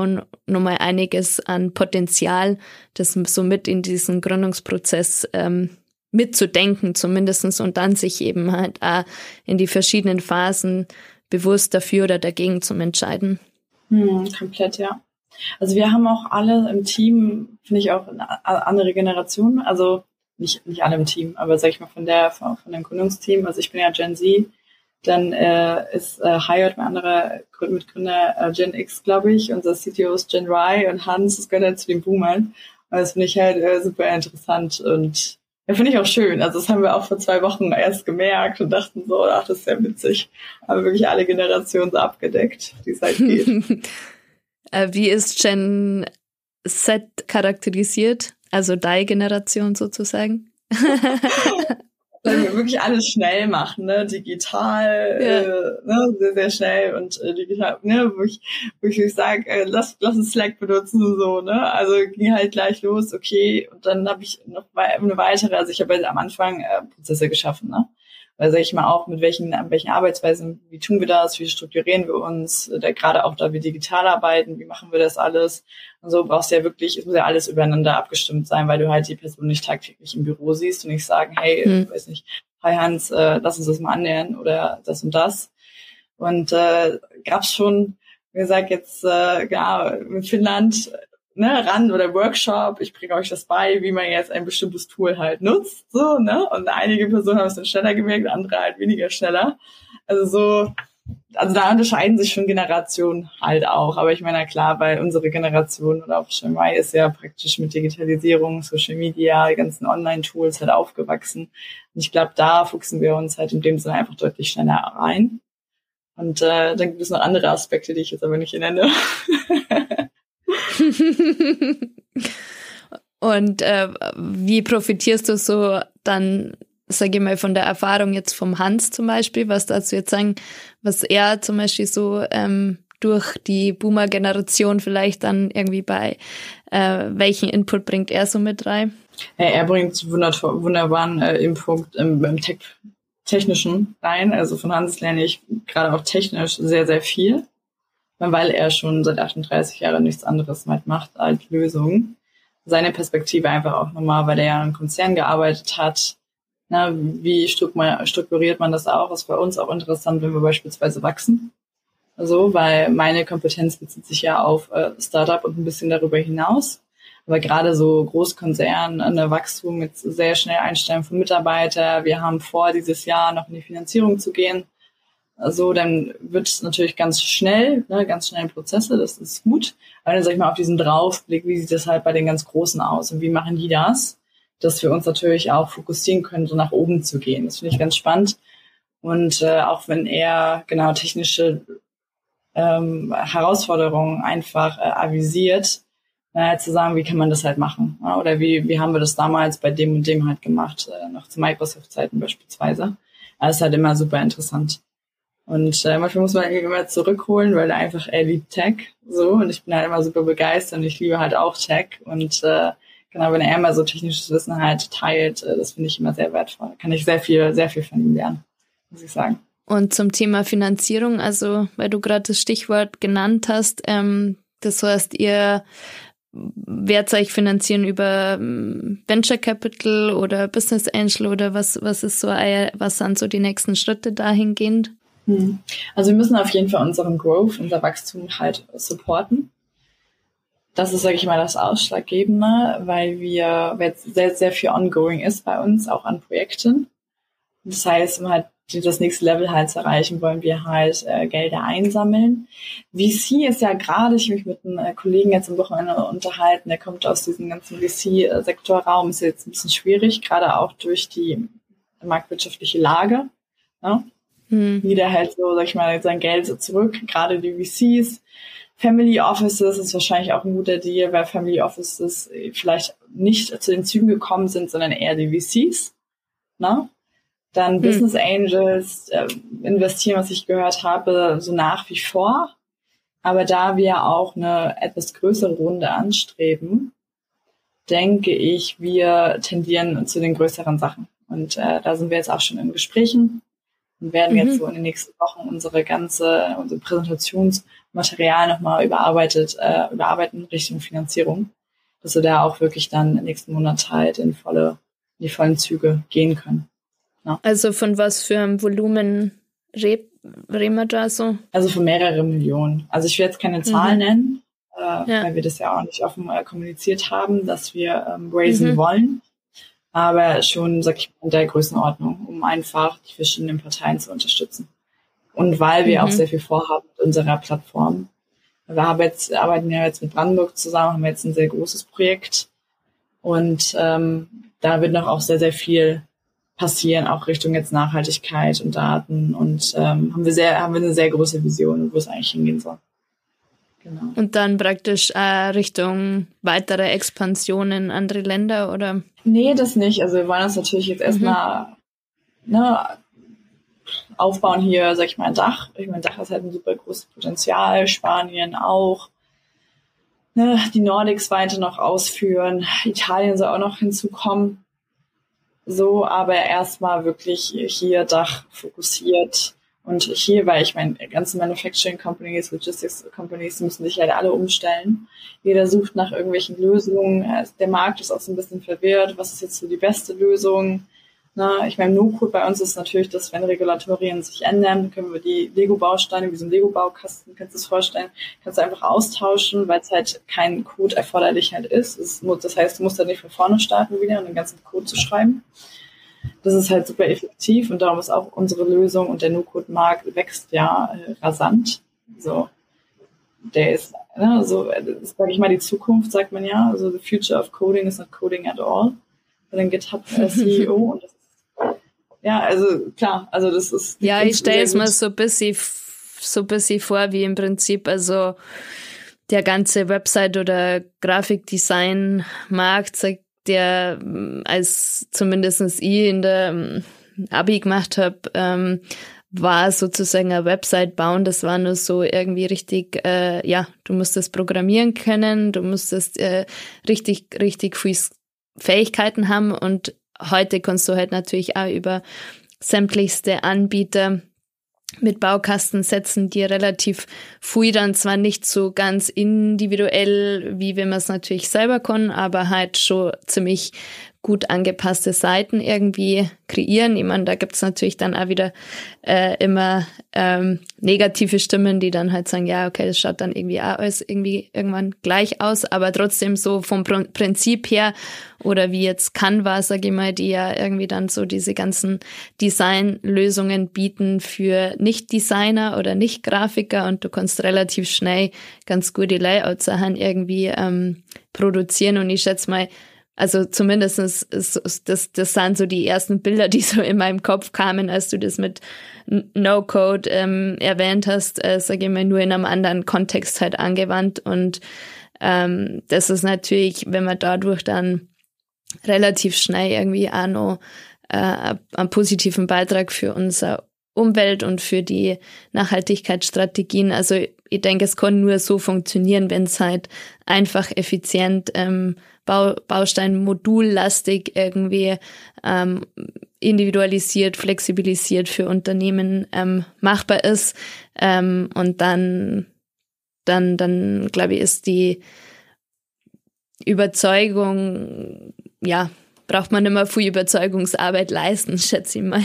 noch mal einiges an Potenzial, das so mit in diesen Gründungsprozess ähm, mitzudenken zumindestens und dann sich eben halt auch in die verschiedenen Phasen bewusst dafür oder dagegen zu entscheiden. Hm, komplett, ja. Also wir haben auch alle im Team, finde ich auch andere Generation, also nicht, nicht alle im Team, aber sag ich mal von der, von, dem Gründungsteam, also ich bin ja Gen Z, dann äh, ist äh, Hired, mein anderer Mitgründer, äh, Gen X, glaube ich, unser CTO ist Gen Y und Hans, das gehört halt zu den Boomern. Und das finde ich halt äh, super interessant und ja, finde ich auch schön. Also das haben wir auch vor zwei Wochen erst gemerkt und dachten so, ach, das ist ja witzig. Aber wirklich alle Generationen so abgedeckt, die es halt geht. Äh, wie ist Gen Z charakterisiert? Also deine Generation sozusagen? weil wir wirklich alles schnell machen, ne? digital, ja. äh, ne? sehr, sehr schnell und äh, digital, ne? wo ich, wo ich sage, äh, lass, lass uns Slack benutzen und so, ne? Also ging halt gleich los, okay, und dann habe ich noch eine weitere, also ich habe halt am Anfang äh, Prozesse geschaffen, ne? Weil sage ich mal auch, mit welchen, welchen Arbeitsweisen, wie tun wir das, wie strukturieren wir uns, da, gerade auch da wir digital arbeiten, wie machen wir das alles. Und so brauchst du ja wirklich, es muss ja alles übereinander abgestimmt sein, weil du halt die Person nicht tagtäglich im Büro siehst und nicht sagen, hey, hm. weiß nicht, hi Hans, äh, lass uns das mal annähern oder das und das. Und äh, gab schon, wie gesagt, jetzt äh, ja, mit Finnland ne, ran oder Workshop, ich bringe euch das bei, wie man jetzt ein bestimmtes Tool halt nutzt, so, ne? Und einige Personen haben es dann schneller gemerkt, andere halt weniger schneller. Also so, also da unterscheiden sich schon Generationen halt auch. Aber ich meine, klar, weil unsere Generation oder auch schon mal ist ja praktisch mit Digitalisierung, Social Media, ganzen Online-Tools halt aufgewachsen. Und ich glaube, da fuchsen wir uns halt in dem Sinne einfach deutlich schneller rein. Und äh, dann gibt es noch andere Aspekte, die ich jetzt aber nicht nenne. Und äh, wie profitierst du so dann, sage ich mal, von der Erfahrung jetzt vom Hans zum Beispiel, was dazu jetzt sagen, was er zum Beispiel so ähm, durch die Boomer-Generation vielleicht dann irgendwie bei, äh, welchen Input bringt er so mit rein? Er bringt wunderbaren äh, Input im, im Tech technischen rein. Also von Hans lerne ich gerade auch technisch sehr, sehr viel weil er schon seit 38 Jahren nichts anderes halt macht als Lösungen. Seine Perspektive einfach auch nochmal, weil er ja einem Konzern gearbeitet hat. Na, wie strukturiert man das auch? Ist bei uns auch interessant, wenn wir beispielsweise wachsen. Also, weil meine Kompetenz bezieht sich ja auf äh, Startup und ein bisschen darüber hinaus. Aber gerade so Großkonzern, eine Wachstum mit sehr schnell Einstellen von Mitarbeiter. Wir haben vor, dieses Jahr noch in die Finanzierung zu gehen also dann wird es natürlich ganz schnell, ne, ganz schnell Prozesse, das ist gut. Aber dann sag ich mal auf diesen Draufblick, wie sieht das halt bei den ganz Großen aus und wie machen die das, dass wir uns natürlich auch fokussieren können, so nach oben zu gehen. Das finde ich ganz spannend. Und äh, auch wenn er genau technische ähm, Herausforderungen einfach äh, avisiert, äh, zu sagen, wie kann man das halt machen? Ja? Oder wie, wie haben wir das damals bei dem und dem halt gemacht, äh, noch zu Microsoft-Zeiten beispielsweise. Das ist halt immer super interessant. Und äh, manchmal muss man irgendwie immer zurückholen, weil er einfach, er liebt Tech so und ich bin halt immer super begeistert und ich liebe halt auch Tech und äh, genau, wenn er immer so technisches Wissen halt teilt, äh, das finde ich immer sehr wertvoll. Da kann ich sehr viel, sehr viel von ihm lernen, muss ich sagen. Und zum Thema Finanzierung, also weil du gerade das Stichwort genannt hast, ähm, das heißt, ihr werdet euch finanzieren über ähm, Venture Capital oder Business Angel oder was, was ist so, was sind so die nächsten Schritte dahingehend? Hm. Also wir müssen auf jeden Fall unseren Growth, unser Wachstum halt supporten. Das ist, sage ich mal, das Ausschlaggebende, weil wir weil sehr, sehr viel ongoing ist bei uns, auch an Projekten. Das heißt, um halt das nächste Level halt zu erreichen, wollen wir halt äh, Gelder einsammeln. VC ist ja gerade, ich habe mich mit einem äh, Kollegen jetzt am Wochenende unterhalten, der kommt aus diesem ganzen VC-Sektorraum, ist jetzt ein bisschen schwierig, gerade auch durch die marktwirtschaftliche Lage. Ne? Hm. Jeder hält so, sag ich mal, sein Geld so zurück, gerade die VCs. Family Offices ist wahrscheinlich auch ein guter Deal, weil Family Offices vielleicht nicht zu den Zügen gekommen sind, sondern eher die VCs. Ne? Dann hm. Business Angels äh, investieren, was ich gehört habe, so nach wie vor. Aber da wir auch eine etwas größere Runde anstreben, denke ich, wir tendieren zu den größeren Sachen. Und äh, da sind wir jetzt auch schon in Gesprächen und werden mhm. jetzt so in den nächsten Wochen unsere ganze, unser Präsentationsmaterial nochmal überarbeitet, äh, überarbeiten Richtung Finanzierung, dass wir da auch wirklich dann im nächsten Monat halt in volle, in die vollen Züge gehen können. Ja. Also von was für einem Volumen reden wir da so? Also von mehrere Millionen. Also ich will jetzt keine Zahl mhm. nennen, äh, ja. weil wir das ja auch nicht offen äh, kommuniziert haben, dass wir ähm, raisen mhm. wollen. Aber schon, sag ich mal, in der Größenordnung, um einfach die verschiedenen Parteien zu unterstützen. Und weil wir mhm. auch sehr viel vorhaben mit unserer Plattform. Wir haben jetzt, arbeiten ja jetzt mit Brandenburg zusammen, haben jetzt ein sehr großes Projekt. Und ähm, da wird noch auch sehr, sehr viel passieren, auch Richtung jetzt Nachhaltigkeit und Daten. Und ähm, haben wir sehr, haben wir eine sehr große Vision, wo es eigentlich hingehen soll. Genau. Und dann praktisch äh, Richtung weitere Expansion in andere Länder oder? Nee, das nicht. Also wir wollen uns natürlich jetzt erstmal mhm. ne, aufbauen hier, sag ich mal, ein Dach. Ich meine, Dach ist halt ein super großes Potenzial, Spanien auch. Ne, die Nordics weiter noch ausführen, Italien soll auch noch hinzukommen so, aber erstmal wirklich hier Dach fokussiert. Und hier, weil ich meine, ganze Manufacturing Companies, Logistics Companies müssen sich halt alle umstellen. Jeder sucht nach irgendwelchen Lösungen. Der Markt ist auch so ein bisschen verwirrt. Was ist jetzt so die beste Lösung? Na, ich meine, No-Code bei uns ist natürlich, dass wenn Regulatorien sich ändern, können wir die Lego-Bausteine, wie so ein Lego-Baukasten, kannst du es vorstellen, kannst du einfach austauschen, weil es halt kein Code erforderlich halt ist. Es muss, das heißt, du musst dann nicht von vorne starten wieder und den ganzen Code zu schreiben. Das ist halt super effektiv und darum ist auch unsere Lösung und der No-Code-Markt wächst ja äh, rasant. So, der ist, ne, so, das sage ich mal, die Zukunft, sagt man ja. Also the future of coding is not coding at all. Bei den GitHub äh, CEO und das ja, also klar, also das ist. Ja, ich stelle es mir so ein bisschen, so ein bisschen vor, wie im Prinzip, also der ganze Website- oder Grafikdesign-Markt, der mm, als zumindestens ich in der mm, Abi gemacht habe, ähm, war sozusagen eine Website bauen. Das war nur so irgendwie richtig, äh, ja, du musstest programmieren können, du musstest äh, richtig, richtig viel Fähigkeiten haben und heute kannst du halt natürlich auch über sämtlichste Anbieter mit Baukasten setzen, die relativ früh dann zwar nicht so ganz individuell, wie man es natürlich selber kann, aber halt schon ziemlich gut angepasste Seiten irgendwie kreieren. Ich meine, da gibt's natürlich dann auch wieder äh, immer ähm, negative Stimmen, die dann halt sagen, ja, okay, das schaut dann irgendwie auch alles irgendwie irgendwann gleich aus, aber trotzdem so vom Prinzip her oder wie jetzt Canva, sage ich mal, die ja irgendwie dann so diese ganzen Designlösungen bieten für Nicht-Designer oder Nicht-Grafiker und du kannst relativ schnell ganz gute Layout-Sachen irgendwie ähm, produzieren und ich schätze mal, also zumindestens ist, das, das sind so die ersten Bilder, die so in meinem Kopf kamen, als du das mit No-Code ähm, erwähnt hast, äh, sage ich mal, nur in einem anderen Kontext halt angewandt. Und ähm, das ist natürlich, wenn man dadurch dann relativ schnell irgendwie auch noch äh, einen positiven Beitrag für unsere Umwelt und für die Nachhaltigkeitsstrategien. Also ich denke, es kann nur so funktionieren, wenn es halt einfach effizient ähm, Bau, Baustein modullastig irgendwie ähm, individualisiert, flexibilisiert für Unternehmen ähm, machbar ist. Ähm, und dann, dann, dann glaube ich, ist die Überzeugung, ja, braucht man immer viel Überzeugungsarbeit leisten, schätze ich mal.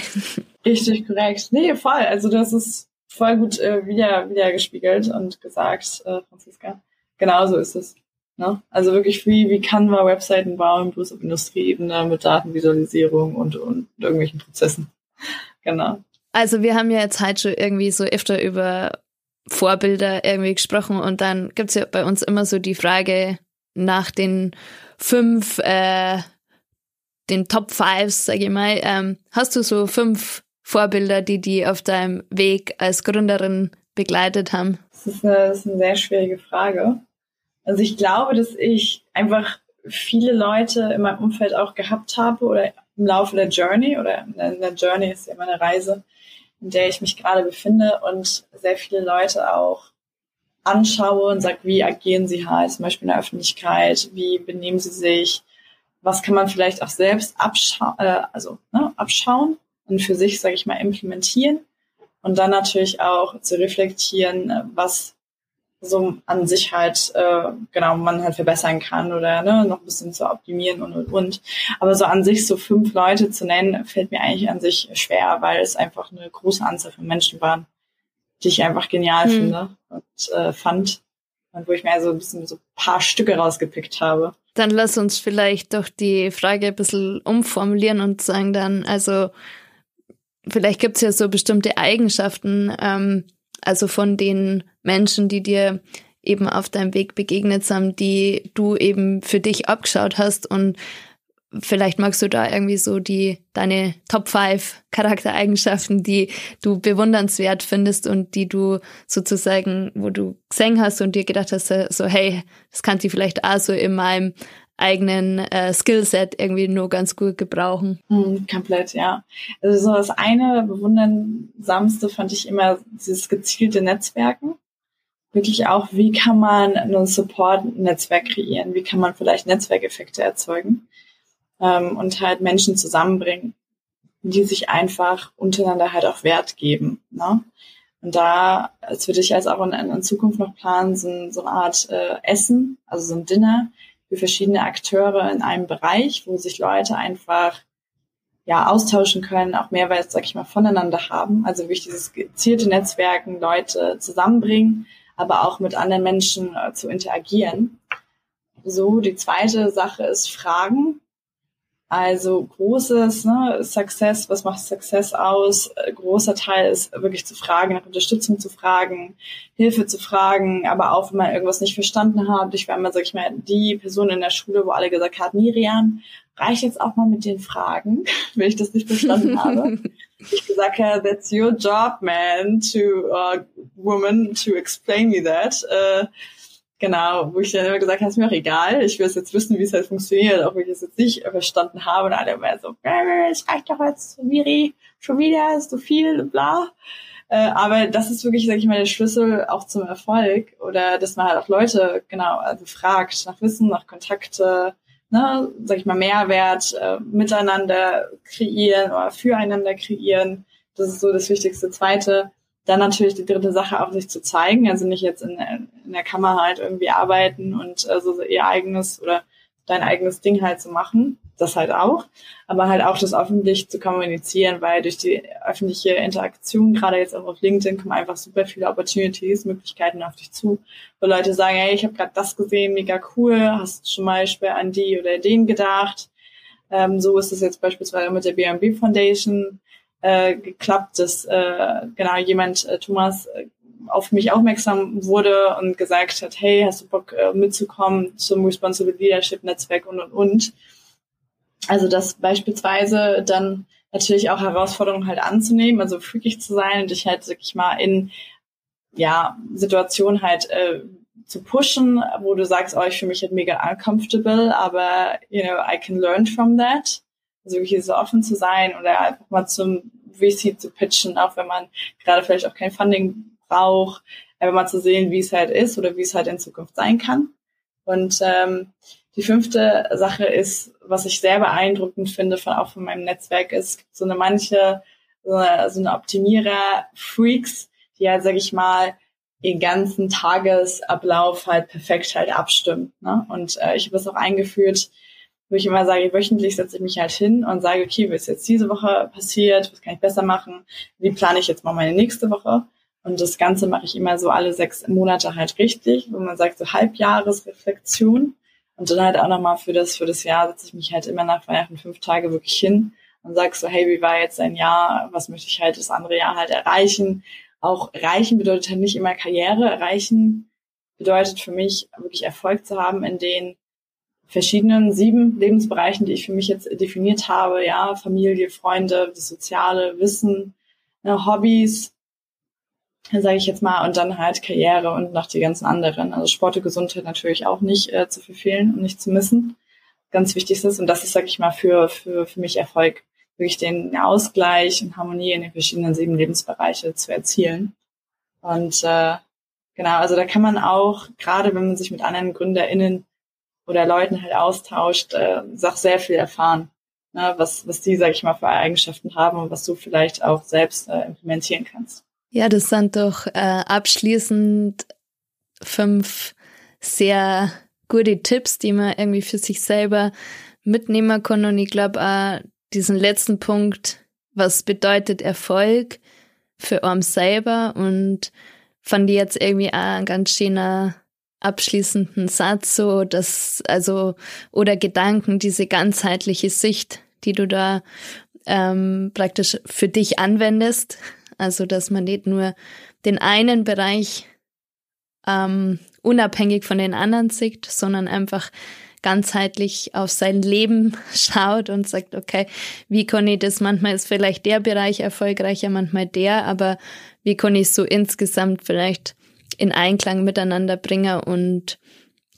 Richtig korrekt. Nee, voll. Also das ist voll gut äh, wieder, wieder gespiegelt und gesagt, äh, Franziska. Genau so ist es. Ne? Also wirklich wie, wie kann man Webseiten bauen, bloß auf Industrieebene mit Datenvisualisierung und, und irgendwelchen Prozessen. genau. Also wir haben ja jetzt halt schon irgendwie so öfter über Vorbilder irgendwie gesprochen und dann gibt's ja bei uns immer so die Frage nach den fünf, äh, den Top Fives, sag ich mal. Ähm, hast du so fünf Vorbilder, die die auf deinem Weg als Gründerin begleitet haben? Das ist eine, das ist eine sehr schwierige Frage. Also ich glaube, dass ich einfach viele Leute in meinem Umfeld auch gehabt habe oder im Laufe der Journey oder in der Journey ist ja immer eine Reise, in der ich mich gerade befinde und sehr viele Leute auch anschaue und sage, wie agieren sie halt, zum Beispiel in der Öffentlichkeit, wie benehmen sie sich, was kann man vielleicht auch selbst abschauen, äh, also ne, abschauen und für sich, sage ich mal, implementieren und dann natürlich auch zu reflektieren, was so an sich halt, äh, genau, man halt verbessern kann oder ne, noch ein bisschen zu optimieren und und und. Aber so an sich so fünf Leute zu nennen, fällt mir eigentlich an sich schwer, weil es einfach eine große Anzahl von Menschen waren, die ich einfach genial mhm. finde und äh, fand. Und wo ich mir also ein bisschen so ein paar Stücke rausgepickt habe. Dann lass uns vielleicht doch die Frage ein bisschen umformulieren und sagen dann, also vielleicht gibt's ja so bestimmte Eigenschaften, ähm, also von den Menschen, die dir eben auf deinem Weg begegnet sind, die du eben für dich abgeschaut hast. Und vielleicht magst du da irgendwie so die deine Top 5 Charaktereigenschaften, die du bewundernswert findest und die du sozusagen, wo du gesehen hast und dir gedacht hast, so hey, das kann ich vielleicht auch so in meinem eigenen äh, Skillset irgendwie nur ganz gut gebrauchen. Mm, komplett, ja. Also so das eine bewunderndsamste fand ich immer dieses gezielte Netzwerken. Wirklich auch, wie kann man ein Support-Netzwerk kreieren? Wie kann man vielleicht Netzwerkeffekte erzeugen? Ähm, und halt Menschen zusammenbringen, die sich einfach untereinander halt auch Wert geben. Ne? Und da, als würde ich jetzt auch in, in Zukunft noch planen, so, so eine Art äh, Essen, also so ein Dinner, für verschiedene Akteure in einem Bereich, wo sich Leute einfach ja austauschen können, auch Mehrwert, sag ich mal, voneinander haben. Also wirklich dieses gezielte Netzwerken, Leute zusammenbringen, aber auch mit anderen Menschen äh, zu interagieren. So, die zweite Sache ist Fragen. Also großes ne, Success, was macht Success aus? Äh, großer Teil ist wirklich zu fragen, nach Unterstützung zu fragen, Hilfe zu fragen, aber auch wenn man irgendwas nicht verstanden hat. Ich war immer, sag ich mal, die Person in der Schule, wo alle gesagt haben, Miriam, reich jetzt auch mal mit den Fragen, wenn ich das nicht verstanden habe. ich gesagt habe, that's your job, man, to uh, woman, to explain me that. Uh, Genau, wo ich dann immer gesagt habe, ist mir auch egal, ich will jetzt wissen, wie es halt funktioniert, auch wenn ich es jetzt nicht verstanden habe. Und alle immer so, es reicht doch jetzt, Miri, schon wieder, ist so viel, bla. Äh, aber das ist wirklich, sag ich mal, der Schlüssel auch zum Erfolg. Oder dass man halt auch Leute, genau, also fragt nach Wissen, nach Kontakte, ne, sag ich mal, Mehrwert äh, miteinander kreieren oder füreinander kreieren. Das ist so das wichtigste. Zweite, dann natürlich die dritte Sache auch sich zu zeigen, also nicht jetzt in, in der Kammer halt irgendwie arbeiten und also ihr eigenes oder dein eigenes Ding halt zu machen, das halt auch, aber halt auch das öffentlich zu kommunizieren, weil durch die öffentliche Interaktion, gerade jetzt auch auf LinkedIn, kommen einfach super viele Opportunities, Möglichkeiten auf dich zu, wo Leute sagen, hey, ich habe gerade das gesehen, mega cool, hast zum Beispiel an die oder den gedacht. Ähm, so ist es jetzt beispielsweise mit der BMB Foundation äh, geklappt, dass äh, genau jemand, äh, Thomas, äh, auf mich aufmerksam wurde und gesagt hat, hey, hast du Bock äh, mitzukommen zum Responsible Leadership Netzwerk und und und. Also das beispielsweise dann natürlich auch Herausforderungen halt anzunehmen, also freakig zu sein und dich halt, sag ich mal, in ja, Situationen halt äh, zu pushen, wo du sagst, oh, ich fühle mich halt mega uncomfortable, aber you know, I can learn from that also wirklich so offen zu sein oder einfach mal zum VC zu pitchen, auch wenn man gerade vielleicht auch kein Funding braucht, einfach mal zu sehen, wie es halt ist oder wie es halt in Zukunft sein kann. Und ähm, die fünfte Sache ist, was ich sehr beeindruckend finde, von auch von meinem Netzwerk, ist, so eine manche, so eine, so eine Optimierer-Freaks, die halt, sag ich mal, den ganzen Tagesablauf halt perfekt halt abstimmen. Ne? Und äh, ich habe es auch eingeführt, wo ich immer sage, wöchentlich setze ich mich halt hin und sage, okay, was ist jetzt diese Woche passiert, was kann ich besser machen, wie plane ich jetzt mal meine nächste Woche. Und das Ganze mache ich immer so alle sechs Monate halt richtig, wo man sagt, so Halbjahresreflexion. Und dann halt auch nochmal für das, für das Jahr setze ich mich halt immer nach Weihnachten fünf Tage wirklich hin und sagst so, hey, wie war jetzt dein Jahr? Was möchte ich halt das andere Jahr halt erreichen? Auch erreichen bedeutet halt nicht immer Karriere. Erreichen bedeutet für mich wirklich Erfolg zu haben in den verschiedenen sieben Lebensbereichen, die ich für mich jetzt definiert habe. Ja, Familie, Freunde, das soziale Wissen, ne, Hobbys, sage ich jetzt mal, und dann halt Karriere und noch die ganzen anderen. Also Sport und Gesundheit natürlich auch nicht äh, zu verfehlen und nicht zu missen. Ganz wichtig ist und das ist, sage ich mal, für, für, für mich Erfolg, wirklich den Ausgleich und Harmonie in den verschiedenen sieben Lebensbereiche zu erzielen. Und äh, genau, also da kann man auch, gerade wenn man sich mit anderen GründerInnen oder Leuten halt austauscht, äh, auch sehr viel erfahren, ne, was, was die, sag ich mal, für Eigenschaften haben und was du vielleicht auch selbst äh, implementieren kannst. Ja, das sind doch äh, abschließend fünf sehr gute Tipps, die man irgendwie für sich selber mitnehmen kann. Und ich glaube auch diesen letzten Punkt, was bedeutet Erfolg für einen selber und fand ich jetzt irgendwie auch ein ganz schöner abschließenden Satz, so dass, also, oder Gedanken, diese ganzheitliche Sicht, die du da ähm, praktisch für dich anwendest. Also, dass man nicht nur den einen Bereich ähm, unabhängig von den anderen sieht, sondern einfach ganzheitlich auf sein Leben schaut und sagt, okay, wie kann ich das, manchmal ist vielleicht der Bereich erfolgreicher, manchmal der, aber wie kann ich so insgesamt vielleicht in Einklang miteinander bringen und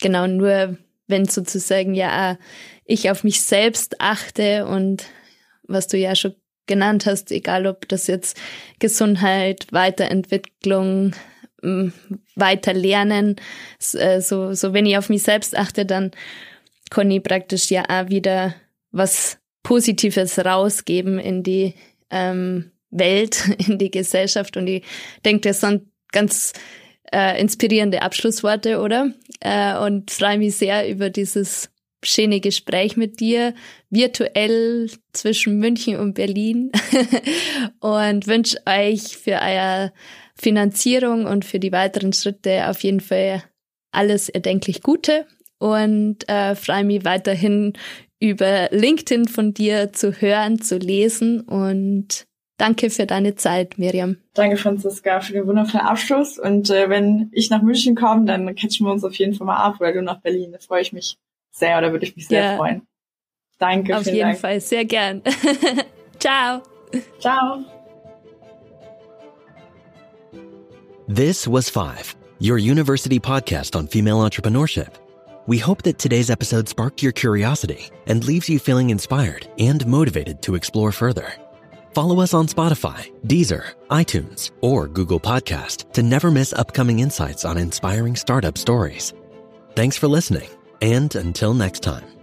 genau nur, wenn sozusagen ja ich auf mich selbst achte und was du ja schon genannt hast, egal ob das jetzt Gesundheit, Weiterentwicklung, weiter lernen, äh, so, so wenn ich auf mich selbst achte, dann kann ich praktisch ja auch wieder was Positives rausgeben in die ähm, Welt, in die Gesellschaft und ich denke, das sind ganz äh, inspirierende Abschlussworte, oder? Äh, und freue mich sehr über dieses schöne Gespräch mit dir, virtuell zwischen München und Berlin und wünsche euch für euer Finanzierung und für die weiteren Schritte auf jeden Fall alles erdenklich Gute und äh, freue mich weiterhin über LinkedIn von dir zu hören, zu lesen und Danke für deine Zeit, Miriam. Danke, Franziska, für den wundervollen Abschluss. Und äh, wenn ich nach München komme, dann catchen wir uns auf jeden Fall mal ab, weil du nach Berlin. Da freue ich mich sehr oder würde ich mich sehr ja. freuen. Danke. Auf jeden Dank. Fall, sehr gern. Ciao. Ciao. This was Five, your university podcast on female entrepreneurship. We hope that today's episode sparked your curiosity and leaves you feeling inspired and motivated to explore further. Follow us on Spotify, Deezer, iTunes, or Google Podcast to never miss upcoming insights on inspiring startup stories. Thanks for listening, and until next time.